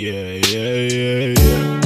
Yeah, yeah, yeah, yeah.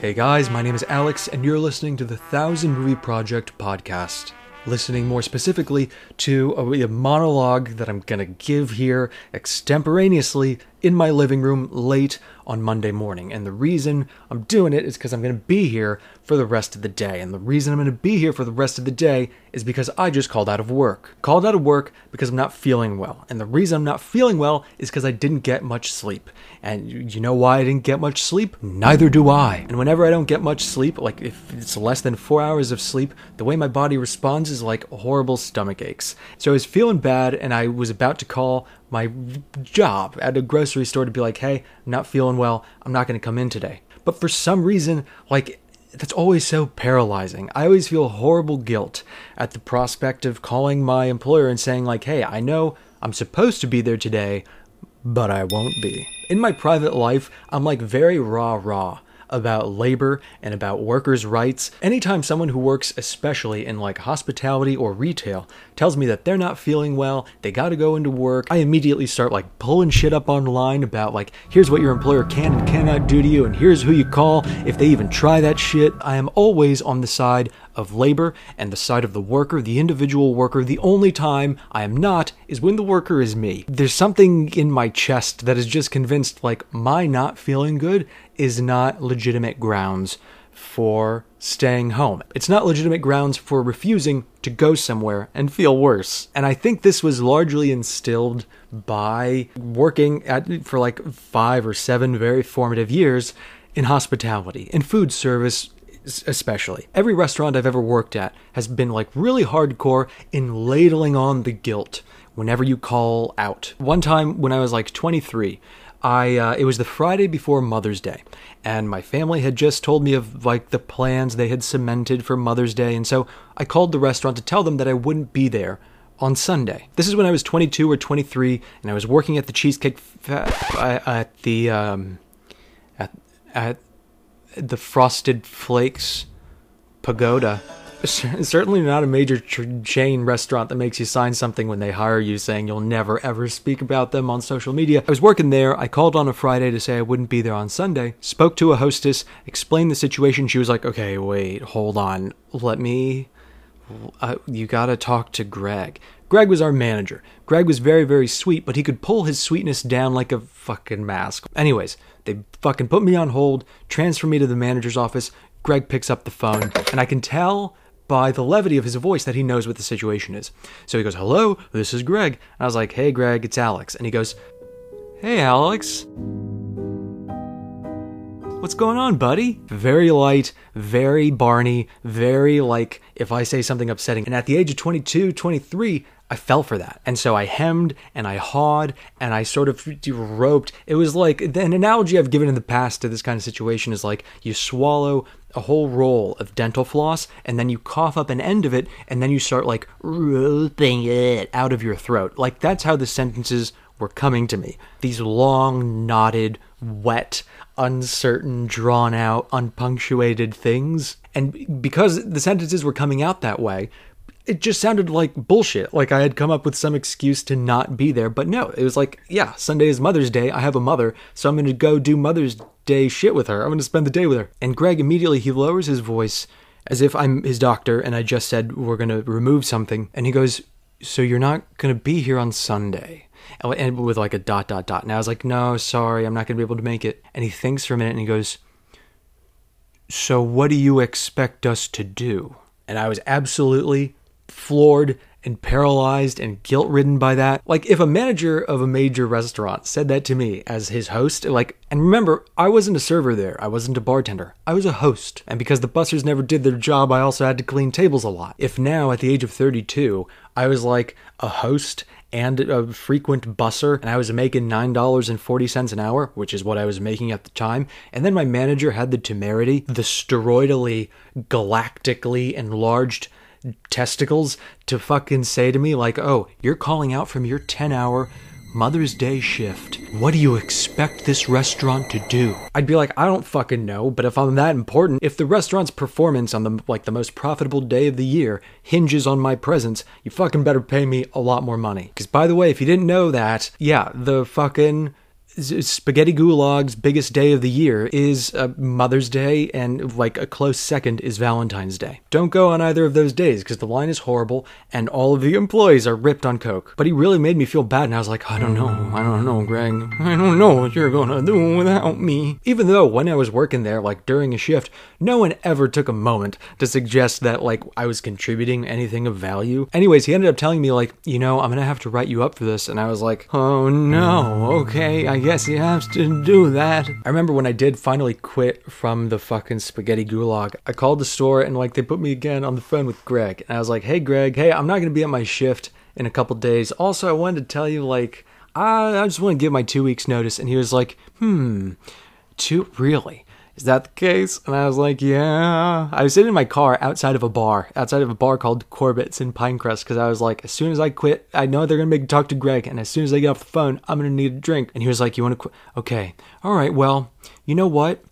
Hey guys, my name is Alex, and you're listening to the Thousand Movie Project podcast. Listening more specifically to a, a monologue that I'm gonna give here extemporaneously in my living room late on Monday morning. And the reason I'm doing it is because I'm gonna be here for the rest of the day. And the reason I'm gonna be here for the rest of the day is because I just called out of work. Called out of work because I'm not feeling well. And the reason I'm not feeling well is because I didn't get much sleep. And you know why I didn't get much sleep? Neither do I. And whenever I don't get much sleep, like if it's less than four hours of sleep, the way my body responds is like horrible stomach aches. So I was feeling bad and I was about to call my job at a grocery store to be like, hey, I'm not feeling well. I'm not going to come in today. But for some reason, like, that's always so paralyzing. I always feel horrible guilt at the prospect of calling my employer and saying, like, hey, I know I'm supposed to be there today, but I won't be. In my private life, I'm like very raw, raw about labor and about workers' rights. Anytime someone who works, especially in like hospitality or retail, tells me that they're not feeling well, they gotta go into work, I immediately start like pulling shit up online about like, here's what your employer can and cannot do to you, and here's who you call if they even try that shit. I am always on the side of labor and the side of the worker, the individual worker. The only time I am not is when the worker is me. There's something in my chest that is just convinced like my not feeling good is not legitimate grounds for staying home. It's not legitimate grounds for refusing to go somewhere and feel worse. And I think this was largely instilled by working at for like 5 or 7 very formative years in hospitality, in food service especially. Every restaurant I've ever worked at has been like really hardcore in ladling on the guilt whenever you call out. One time when I was like 23, I uh, it was the Friday before Mother's Day, and my family had just told me of like the plans they had cemented for Mother's Day, and so I called the restaurant to tell them that I wouldn't be there on Sunday. This is when I was 22 or 23, and I was working at the Cheesecake Fa- uh, at the um, at at the Frosted Flakes Pagoda. Certainly not a major tr- chain restaurant that makes you sign something when they hire you saying you'll never ever speak about them on social media. I was working there. I called on a Friday to say I wouldn't be there on Sunday. Spoke to a hostess, explained the situation. She was like, okay, wait, hold on. Let me. Uh, you gotta talk to Greg. Greg was our manager. Greg was very, very sweet, but he could pull his sweetness down like a fucking mask. Anyways, they fucking put me on hold, transfer me to the manager's office. Greg picks up the phone, and I can tell by the levity of his voice that he knows what the situation is. So he goes, Hello, this is Greg. And I was like, Hey, Greg, it's Alex. And he goes, Hey, Alex. What's going on, buddy? Very light, very Barney, very like if I say something upsetting. And at the age of 22, 23, I fell for that. And so I hemmed and I hawed and I sort of roped. It was like an analogy I've given in the past to this kind of situation is like you swallow a whole roll of dental floss and then you cough up an end of it and then you start like roping it out of your throat. Like that's how the sentences were coming to me. These long, knotted, wet, uncertain, drawn out, unpunctuated things. And because the sentences were coming out that way, it just sounded like bullshit. Like I had come up with some excuse to not be there. But no, it was like, yeah, Sunday is Mother's Day. I have a mother, so I'm going to go do Mother's Day shit with her. I'm going to spend the day with her. And Greg immediately he lowers his voice as if I'm his doctor and I just said we're going to remove something. And he goes, "So you're not going to be here on Sunday?" And with like a dot dot dot. And I was like, "No, sorry, I'm not going to be able to make it." And he thinks for a minute and he goes, "So what do you expect us to do?" And I was absolutely floored and paralyzed and guilt ridden by that. Like, if a manager of a major restaurant said that to me as his host, like, and remember, I wasn't a server there, I wasn't a bartender, I was a host. And because the bussers never did their job, I also had to clean tables a lot. If now, at the age of 32, I was like a host and a frequent busser, and I was making $9.40 an hour, which is what I was making at the time. And then my manager had the temerity, the steroidally, galactically enlarged testicles to fucking say to me, like, oh, you're calling out from your 10 hour Mother's Day shift. What do you expect this restaurant to do? I'd be like, I don't fucking know, but if I'm that important, if the restaurant's performance on the like the most profitable day of the year hinges on my presence, you fucking better pay me a lot more money. Cuz by the way, if you didn't know that, yeah, the fucking Spaghetti Gulag's biggest day of the year is uh, Mother's Day, and like a close second is Valentine's Day. Don't go on either of those days because the line is horrible and all of the employees are ripped on coke. But he really made me feel bad, and I was like, I don't know, I don't know, Greg, I don't know what you're gonna do without me. Even though when I was working there, like during a shift, no one ever took a moment to suggest that like I was contributing anything of value. Anyways, he ended up telling me like, you know, I'm gonna have to write you up for this, and I was like, oh no, okay, I guess he has to do that. I remember when I did finally quit from the fucking spaghetti gulag, I called the store and like they put me again on the phone with Greg. And I was like, hey, Greg, hey, I'm not going to be at my shift in a couple days. Also, I wanted to tell you, like, I, I just want to give my two weeks notice. And he was like, hmm, two, really? Is that the case? And I was like, yeah. I was sitting in my car outside of a bar, outside of a bar called Corbett's in Pinecrest, because I was like, as soon as I quit, I know they're going to make talk to Greg. And as soon as I get off the phone, I'm going to need a drink. And he was like, you want to quit? Okay. All right. Well, you know what?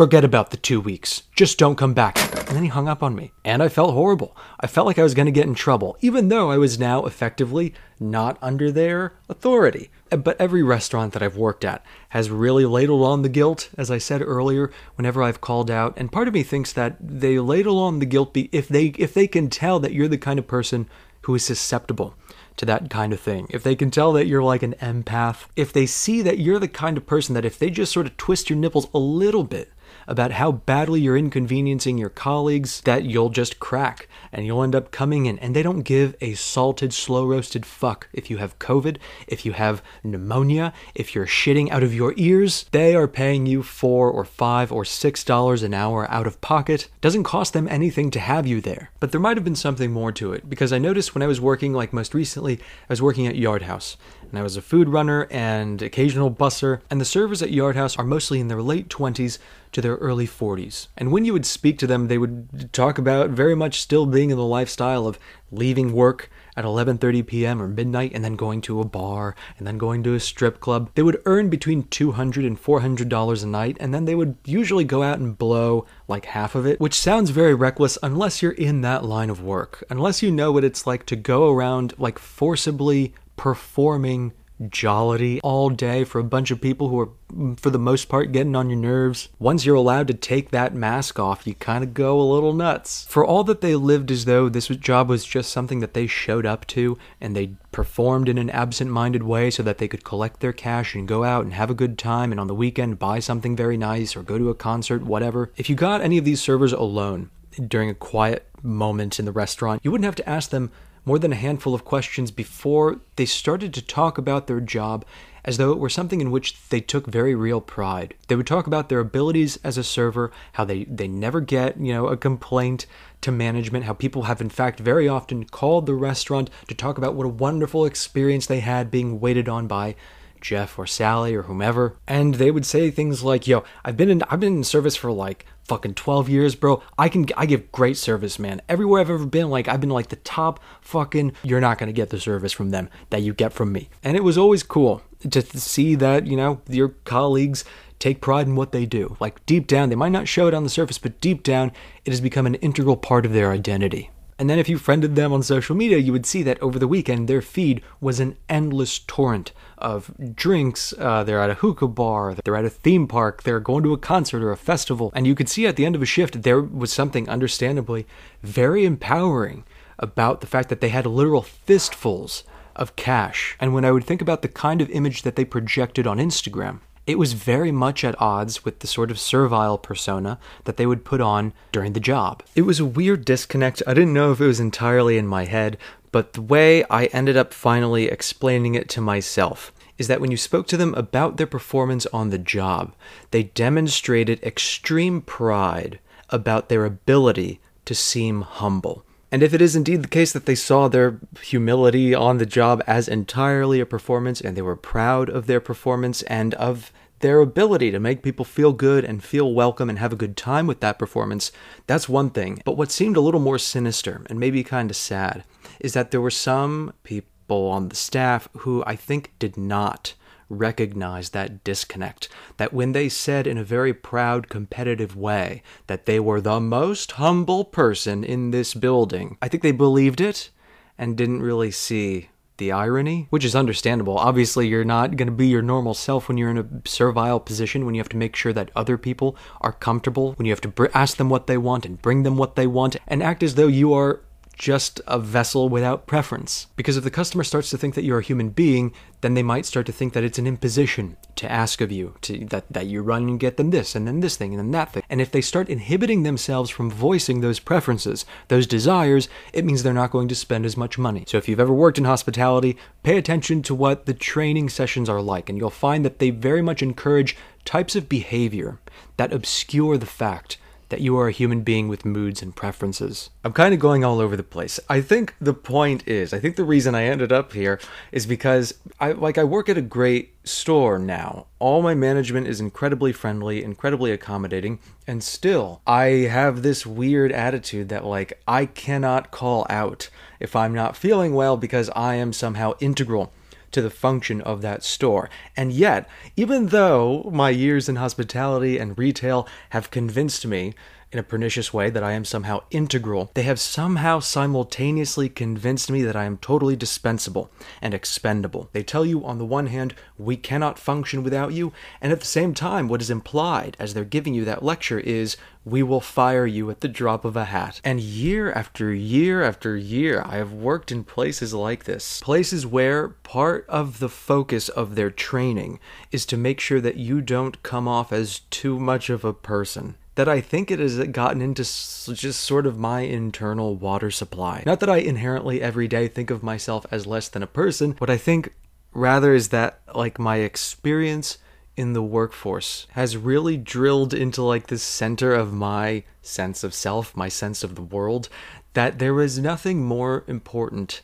Forget about the two weeks. Just don't come back. And then he hung up on me. And I felt horrible. I felt like I was going to get in trouble, even though I was now effectively not under their authority. But every restaurant that I've worked at has really ladled on the guilt, as I said earlier, whenever I've called out. And part of me thinks that they ladle on the guilt if they if they can tell that you're the kind of person who is susceptible to that kind of thing. If they can tell that you're like an empath, if they see that you're the kind of person that if they just sort of twist your nipples a little bit, about how badly you're inconveniencing your colleagues that you'll just crack and you'll end up coming in. And they don't give a salted, slow roasted fuck if you have COVID, if you have pneumonia, if you're shitting out of your ears. They are paying you four or five or six dollars an hour out of pocket. Doesn't cost them anything to have you there. But there might have been something more to it because I noticed when I was working, like most recently, I was working at Yard House and I was a food runner and occasional busser. And the servers at Yard House are mostly in their late 20s to their early 40s. And when you would speak to them, they would talk about very much still being in the lifestyle of leaving work at 11:30 p.m. or midnight and then going to a bar and then going to a strip club. They would earn between 200 and 400 dollars a night and then they would usually go out and blow like half of it, which sounds very reckless unless you're in that line of work. Unless you know what it's like to go around like forcibly performing jollity all day for a bunch of people who are, mm, for the most part, getting on your nerves. Once you're allowed to take that mask off, you kind of go a little nuts. For all that they lived as though this job was just something that they showed up to and they performed in an absent minded way so that they could collect their cash and go out and have a good time and on the weekend buy something very nice or go to a concert, whatever. If you got any of these servers alone, during a quiet moment in the restaurant, you wouldn't have to ask them more than a handful of questions before they started to talk about their job as though it were something in which they took very real pride. They would talk about their abilities as a server, how they, they never get, you know, a complaint to management, how people have in fact very often called the restaurant to talk about what a wonderful experience they had being waited on by Jeff or Sally or whomever. And they would say things like, "Yo, I've been in I've been in service for like fucking 12 years, bro. I can I give great service, man. Everywhere I've ever been, like I've been like the top fucking you're not going to get the service from them that you get from me. And it was always cool to see that, you know, your colleagues take pride in what they do. Like deep down, they might not show it on the surface, but deep down, it has become an integral part of their identity. And then if you friended them on social media, you would see that over the weekend their feed was an endless torrent of drinks. Uh, they're at a hookah bar, they're at a theme park, they're going to a concert or a festival. And you could see at the end of a shift there was something understandably very empowering about the fact that they had literal fistfuls of cash. And when I would think about the kind of image that they projected on Instagram, it was very much at odds with the sort of servile persona that they would put on during the job. It was a weird disconnect. I didn't know if it was entirely in my head, but the way I ended up finally explaining it to myself is that when you spoke to them about their performance on the job, they demonstrated extreme pride about their ability to seem humble. And if it is indeed the case that they saw their humility on the job as entirely a performance and they were proud of their performance and of their ability to make people feel good and feel welcome and have a good time with that performance, that's one thing. But what seemed a little more sinister and maybe kind of sad is that there were some people on the staff who I think did not recognize that disconnect. That when they said in a very proud, competitive way that they were the most humble person in this building, I think they believed it and didn't really see the irony, which is understandable. Obviously, you're not going to be your normal self when you're in a servile position, when you have to make sure that other people are comfortable, when you have to br- ask them what they want and bring them what they want, and act as though you are just a vessel without preference. Because if the customer starts to think that you're a human being, then they might start to think that it's an imposition to ask of you, to that, that you run and get them this and then this thing and then that thing. And if they start inhibiting themselves from voicing those preferences, those desires, it means they're not going to spend as much money. So if you've ever worked in hospitality, pay attention to what the training sessions are like, and you'll find that they very much encourage types of behavior that obscure the fact that you are a human being with moods and preferences. I'm kind of going all over the place. I think the point is, I think the reason I ended up here is because I like I work at a great store now. All my management is incredibly friendly, incredibly accommodating, and still I have this weird attitude that like I cannot call out if I'm not feeling well because I am somehow integral to the function of that store. And yet, even though my years in hospitality and retail have convinced me in a pernicious way that I am somehow integral, they have somehow simultaneously convinced me that I am totally dispensable and expendable. They tell you, on the one hand, we cannot function without you, and at the same time, what is implied as they're giving you that lecture is, we will fire you at the drop of a hat. And year after year after year, I have worked in places like this. Places where part of the focus of their training is to make sure that you don't come off as too much of a person that I think it has gotten into just sort of my internal water supply. Not that I inherently every day think of myself as less than a person, what I think rather is that like my experience in the workforce has really drilled into like the center of my sense of self, my sense of the world, that there is nothing more important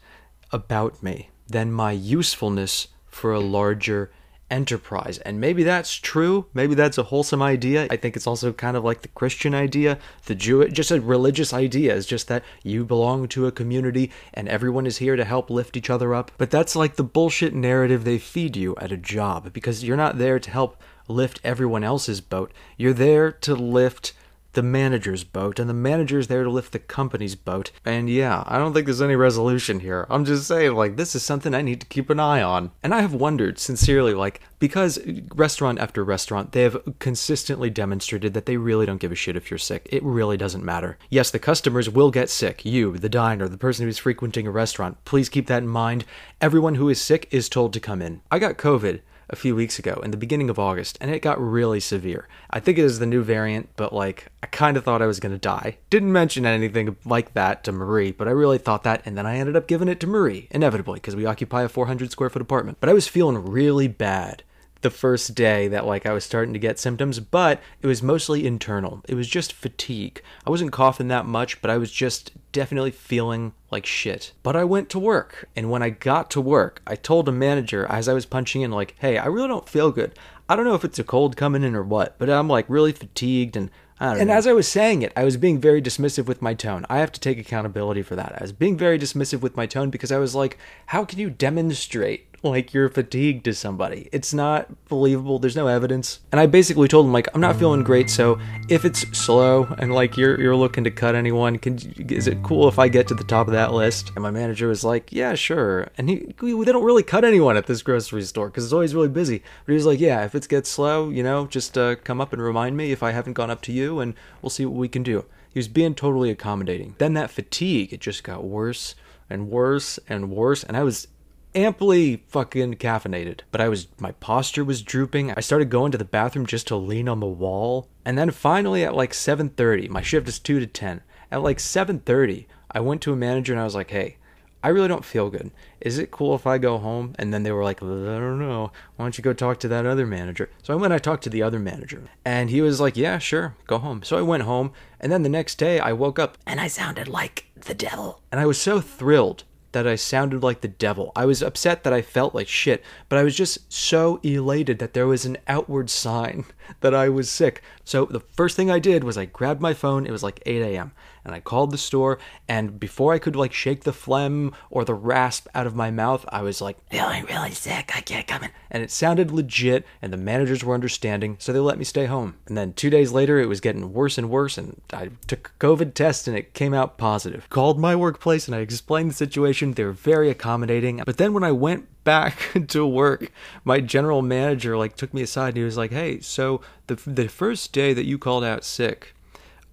about me than my usefulness for a larger enterprise. And maybe that's true. Maybe that's a wholesome idea. I think it's also kind of like the Christian idea, the Jew, just a religious idea is just that you belong to a community and everyone is here to help lift each other up. But that's like the bullshit narrative they feed you at a job because you're not there to help lift everyone else's boat. You're there to lift the manager's boat, and the manager's there to lift the company's boat. And yeah, I don't think there's any resolution here. I'm just saying, like, this is something I need to keep an eye on. And I have wondered, sincerely, like, because restaurant after restaurant, they have consistently demonstrated that they really don't give a shit if you're sick. It really doesn't matter. Yes, the customers will get sick. You, the diner, the person who's frequenting a restaurant. Please keep that in mind. Everyone who is sick is told to come in. I got COVID a few weeks ago in the beginning of August, and it got really severe. I think it is the new variant, but like, I kind of thought I was gonna die. Didn't mention anything like that to Marie, but I really thought that, and then I ended up giving it to Marie, inevitably, because we occupy a 400 square foot apartment. But I was feeling really bad the first day that like I was starting to get symptoms, but it was mostly internal. It was just fatigue. I wasn't coughing that much, but I was just definitely feeling like shit. But I went to work, and when I got to work, I told a manager as I was punching in like, "Hey, I really don't feel good. I don't know if it's a cold coming in or what, but I'm like really fatigued and and know. as I was saying it, I was being very dismissive with my tone. I have to take accountability for that. I was being very dismissive with my tone because I was like, how can you demonstrate like you're fatigued to somebody. It's not believable. There's no evidence. And I basically told him like I'm not feeling great, so if it's slow and like you're you're looking to cut anyone, can is it cool if I get to the top of that list? And my manager was like, "Yeah, sure." And he they don't really cut anyone at this grocery store because it's always really busy. But he was like, "Yeah, if it gets slow, you know, just uh, come up and remind me if I haven't gone up to you, and we'll see what we can do." He was being totally accommodating. Then that fatigue, it just got worse and worse and worse, and I was amply fucking caffeinated. But I was my posture was drooping. I started going to the bathroom just to lean on the wall. And then finally at like 7:30, my shift is 2 to 10. At like 7:30, I went to a manager and I was like, "Hey, I really don't feel good. Is it cool if I go home?" And then they were like, "I don't know. Why don't you go talk to that other manager?" So I went I talked to the other manager. And he was like, "Yeah, sure. Go home." So I went home, and then the next day I woke up and I sounded like the devil. And I was so thrilled that I sounded like the devil. I was upset that I felt like shit, but I was just so elated that there was an outward sign that I was sick. So the first thing I did was I grabbed my phone. It was like 8 a.m. and I called the store. And before I could like shake the phlegm or the rasp out of my mouth, I was like feeling really sick. I can't come in. And it sounded legit, and the managers were understanding, so they let me stay home. And then two days later, it was getting worse and worse, and I took a COVID test and it came out positive. Called my workplace and I explained the situation. They were very accommodating. But then when I went back to work, my general manager like took me aside and he was like, "Hey, so the the first day that you called out sick,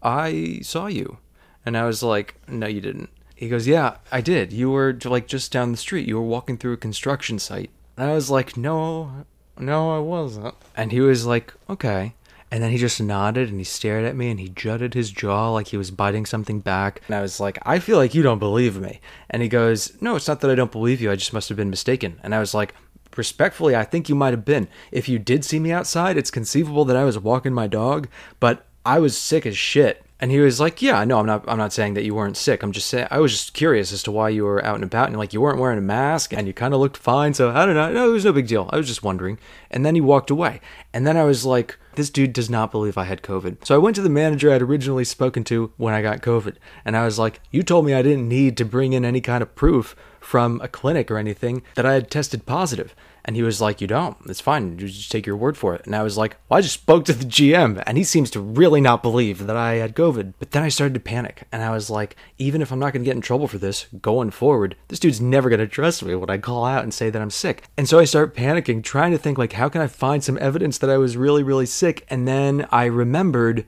I saw you." And I was like, "No, you didn't." He goes, "Yeah, I did. You were like just down the street. You were walking through a construction site." And I was like, "No, no, I wasn't." And he was like, "Okay." And then he just nodded and he stared at me and he jutted his jaw like he was biting something back. And I was like, I feel like you don't believe me. And he goes, No, it's not that I don't believe you. I just must have been mistaken. And I was like, Respectfully, I think you might have been. If you did see me outside, it's conceivable that I was walking my dog, but I was sick as shit. And he was like, "Yeah, no, I'm not. I'm not saying that you weren't sick. I'm just saying I was just curious as to why you were out and about, and like you weren't wearing a mask, and you kind of looked fine. So I don't know. No, it was no big deal. I was just wondering." And then he walked away. And then I was like, "This dude does not believe I had COVID." So I went to the manager I'd originally spoken to when I got COVID, and I was like, "You told me I didn't need to bring in any kind of proof from a clinic or anything that I had tested positive." And he was like, You don't. It's fine. You just take your word for it. And I was like, Well, I just spoke to the GM, and he seems to really not believe that I had COVID. But then I started to panic, and I was like, Even if I'm not going to get in trouble for this going forward, this dude's never going to trust me when I call out and say that I'm sick. And so I start panicking, trying to think, like, how can I find some evidence that I was really, really sick? And then I remembered.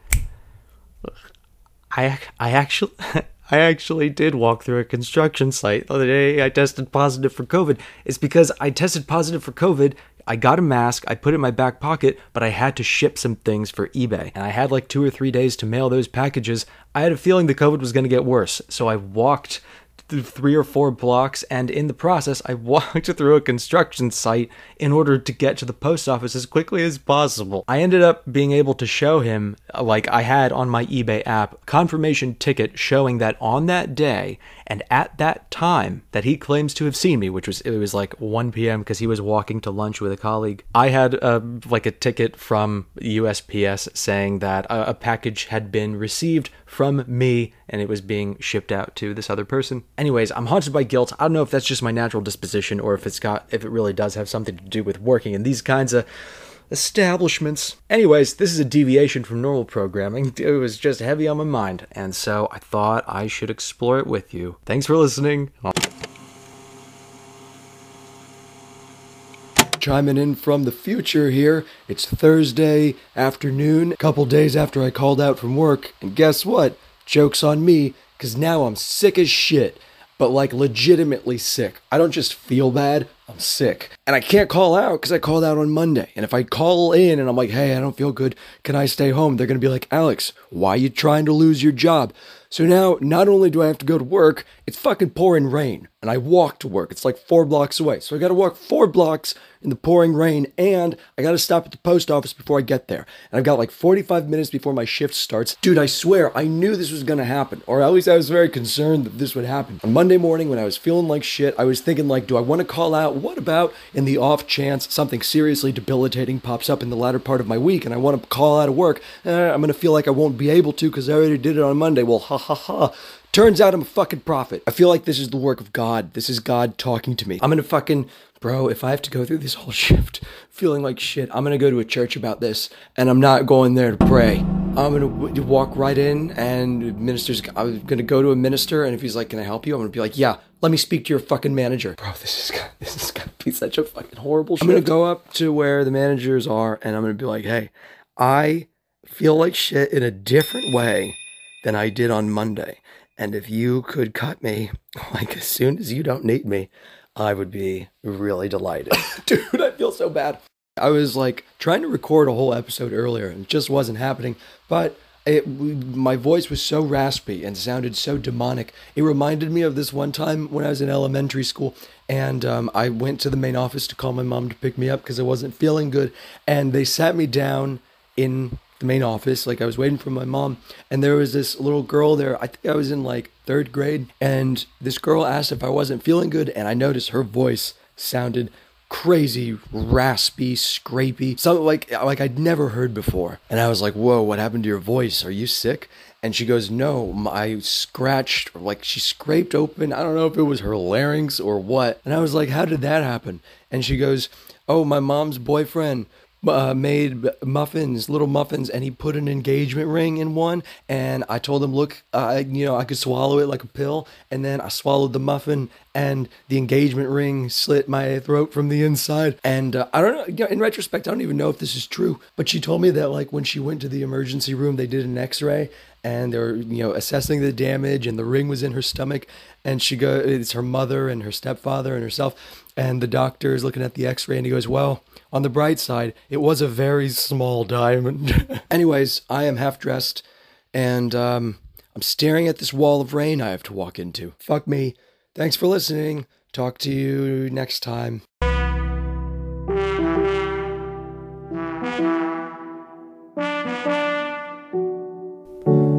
I, I actually I actually did walk through a construction site the other day. I tested positive for COVID. It's because I tested positive for COVID. I got a mask, I put it in my back pocket, but I had to ship some things for eBay. And I had like two or three days to mail those packages. I had a feeling the COVID was going to get worse. So I walked three or four blocks, and in the process, I walked through a construction site in order to get to the post office as quickly as possible. I ended up being able to show him, like I had on my eBay app, confirmation ticket showing that on that day and at that time that he claims to have seen me, which was it was like 1 p.m. because he was walking to lunch with a colleague. I had uh, like a ticket from USPS saying that a, a package had been received from me and it was being shipped out to this other person. Anyways, I'm haunted by guilt. I don't know if that's just my natural disposition or if it's got if it really does have something to do with working in these kinds of establishments. Anyways, this is a deviation from normal programming. It was just heavy on my mind, and so I thought I should explore it with you. Thanks for listening. Chiming in from the future here. It's Thursday afternoon, a couple days after I called out from work, and guess what? Joke's on me, because now I'm sick as shit but like legitimately sick. I don't just feel bad, I'm sick. And I can't call out because I called out on Monday. And if I call in and I'm like, hey, I don't feel good, can I stay home? They're going to be like, Alex, why are you trying to lose your job? So now, not only do I have to go to work, it's fucking pouring rain. And I walk to work. It's like four blocks away. So I got to walk four blocks in the pouring rain, and I got to stop at the post office before I get there. And I've got like 45 minutes before my shift starts. Dude, I swear, I knew this was to happen, or at least I was very concerned that this would happen. On Monday morning, when I was feeling like shit, I was thinking, like, do I want to call out? What about in the off chance something seriously debilitating pops up in the latter part of my week and I want to call out of work? Eh, I'm to feel like I won't be able to because I already did it on Monday. Well, ha ha ha. Turns out I'm a fucking prophet. I feel like this is the work of God. This is God talking to me. I'm gonna fucking, bro, if I have to go through this whole shift feeling like shit, I'm gonna go to a church about this and I'm not going there to pray. I'm gonna w- walk right in and ministers, I'm gonna go to a minister and if he's like, can I help you? I'm gonna be like, yeah, let me speak to your fucking manager. Bro, this is, this is gonna be such a fucking horrible shift. I'm gonna go up to where the managers are and I'm gonna be like, hey, I feel like shit in a different way than I did on Monday. And if you could cut me, like as soon as you don't need me, I would be really delighted. Dude, I feel so bad. I was like trying to record a whole episode earlier and it just wasn't happening. But it, my voice was so raspy and sounded so demonic. It reminded me of this one time when I was in elementary school and um, I went to the main office to call my mom to pick me up because I wasn't feeling good. And they sat me down in the main office. Like I was waiting for my mom, and there was this little girl there. I think I was in like third grade. And this girl asked if I wasn't feeling good, and I noticed her voice sounded crazy, raspy, scrapey, something like like I'd never heard before. And I was like, "Whoa, what happened to your voice? Are you sick?" And she goes, "No, I scratched, like she scraped open. I don't know if it was her larynx or what." And I was like, "How did that happen?" And she goes, "Oh, my mom's boyfriend." Uh, made muffins, little muffins, and he put an engagement ring in one. And I told him, "Look, you know, I could swallow it like a pill." And then I swallowed the muffin, and the engagement ring slit my throat from the inside. And uh, I don't know. You know, in retrospect, I don't even know if this is true. But she told me that like when she went to the emergency room, they did an X-ray, and they were you know assessing the damage, and the ring was in her stomach. And she go, it's her mother and her stepfather and herself. And the doctor is looking at the X-ray, and he goes, "Well." On the bright side, it was a very small diamond. Anyways, I am half dressed and um, I'm staring at this wall of rain I have to walk into. Fuck me. Thanks for listening. Talk to you next time.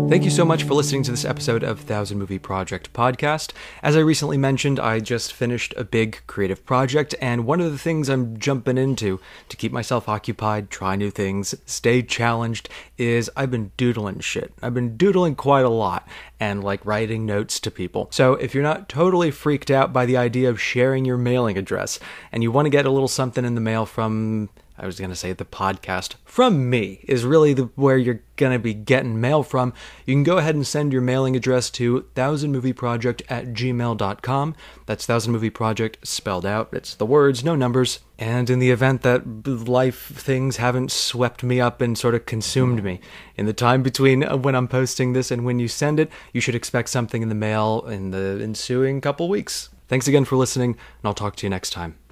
Thank you so much for listening to this episode of Thousand Movie Project podcast. As I recently mentioned, I just finished a big creative project, and one of the things I'm jumping into to keep myself occupied, try new things, stay challenged, is I've been doodling shit. I've been doodling quite a lot and like writing notes to people. So if you're not totally freaked out by the idea of sharing your mailing address and you want to get a little something in the mail from I was going to say the podcast from me is really the, where you're going to be getting mail from. You can go ahead and send your mailing address to thousandmovieproject at gmail.com. That's Thousand Movie Project spelled out. It's the words, no numbers. And in the event that life things haven't swept me up and sort of consumed me, in the time between uh, when I'm posting this and when you send it, you should expect something in the mail in the ensuing couple weeks. Thanks again for listening, and I'll talk to you next time.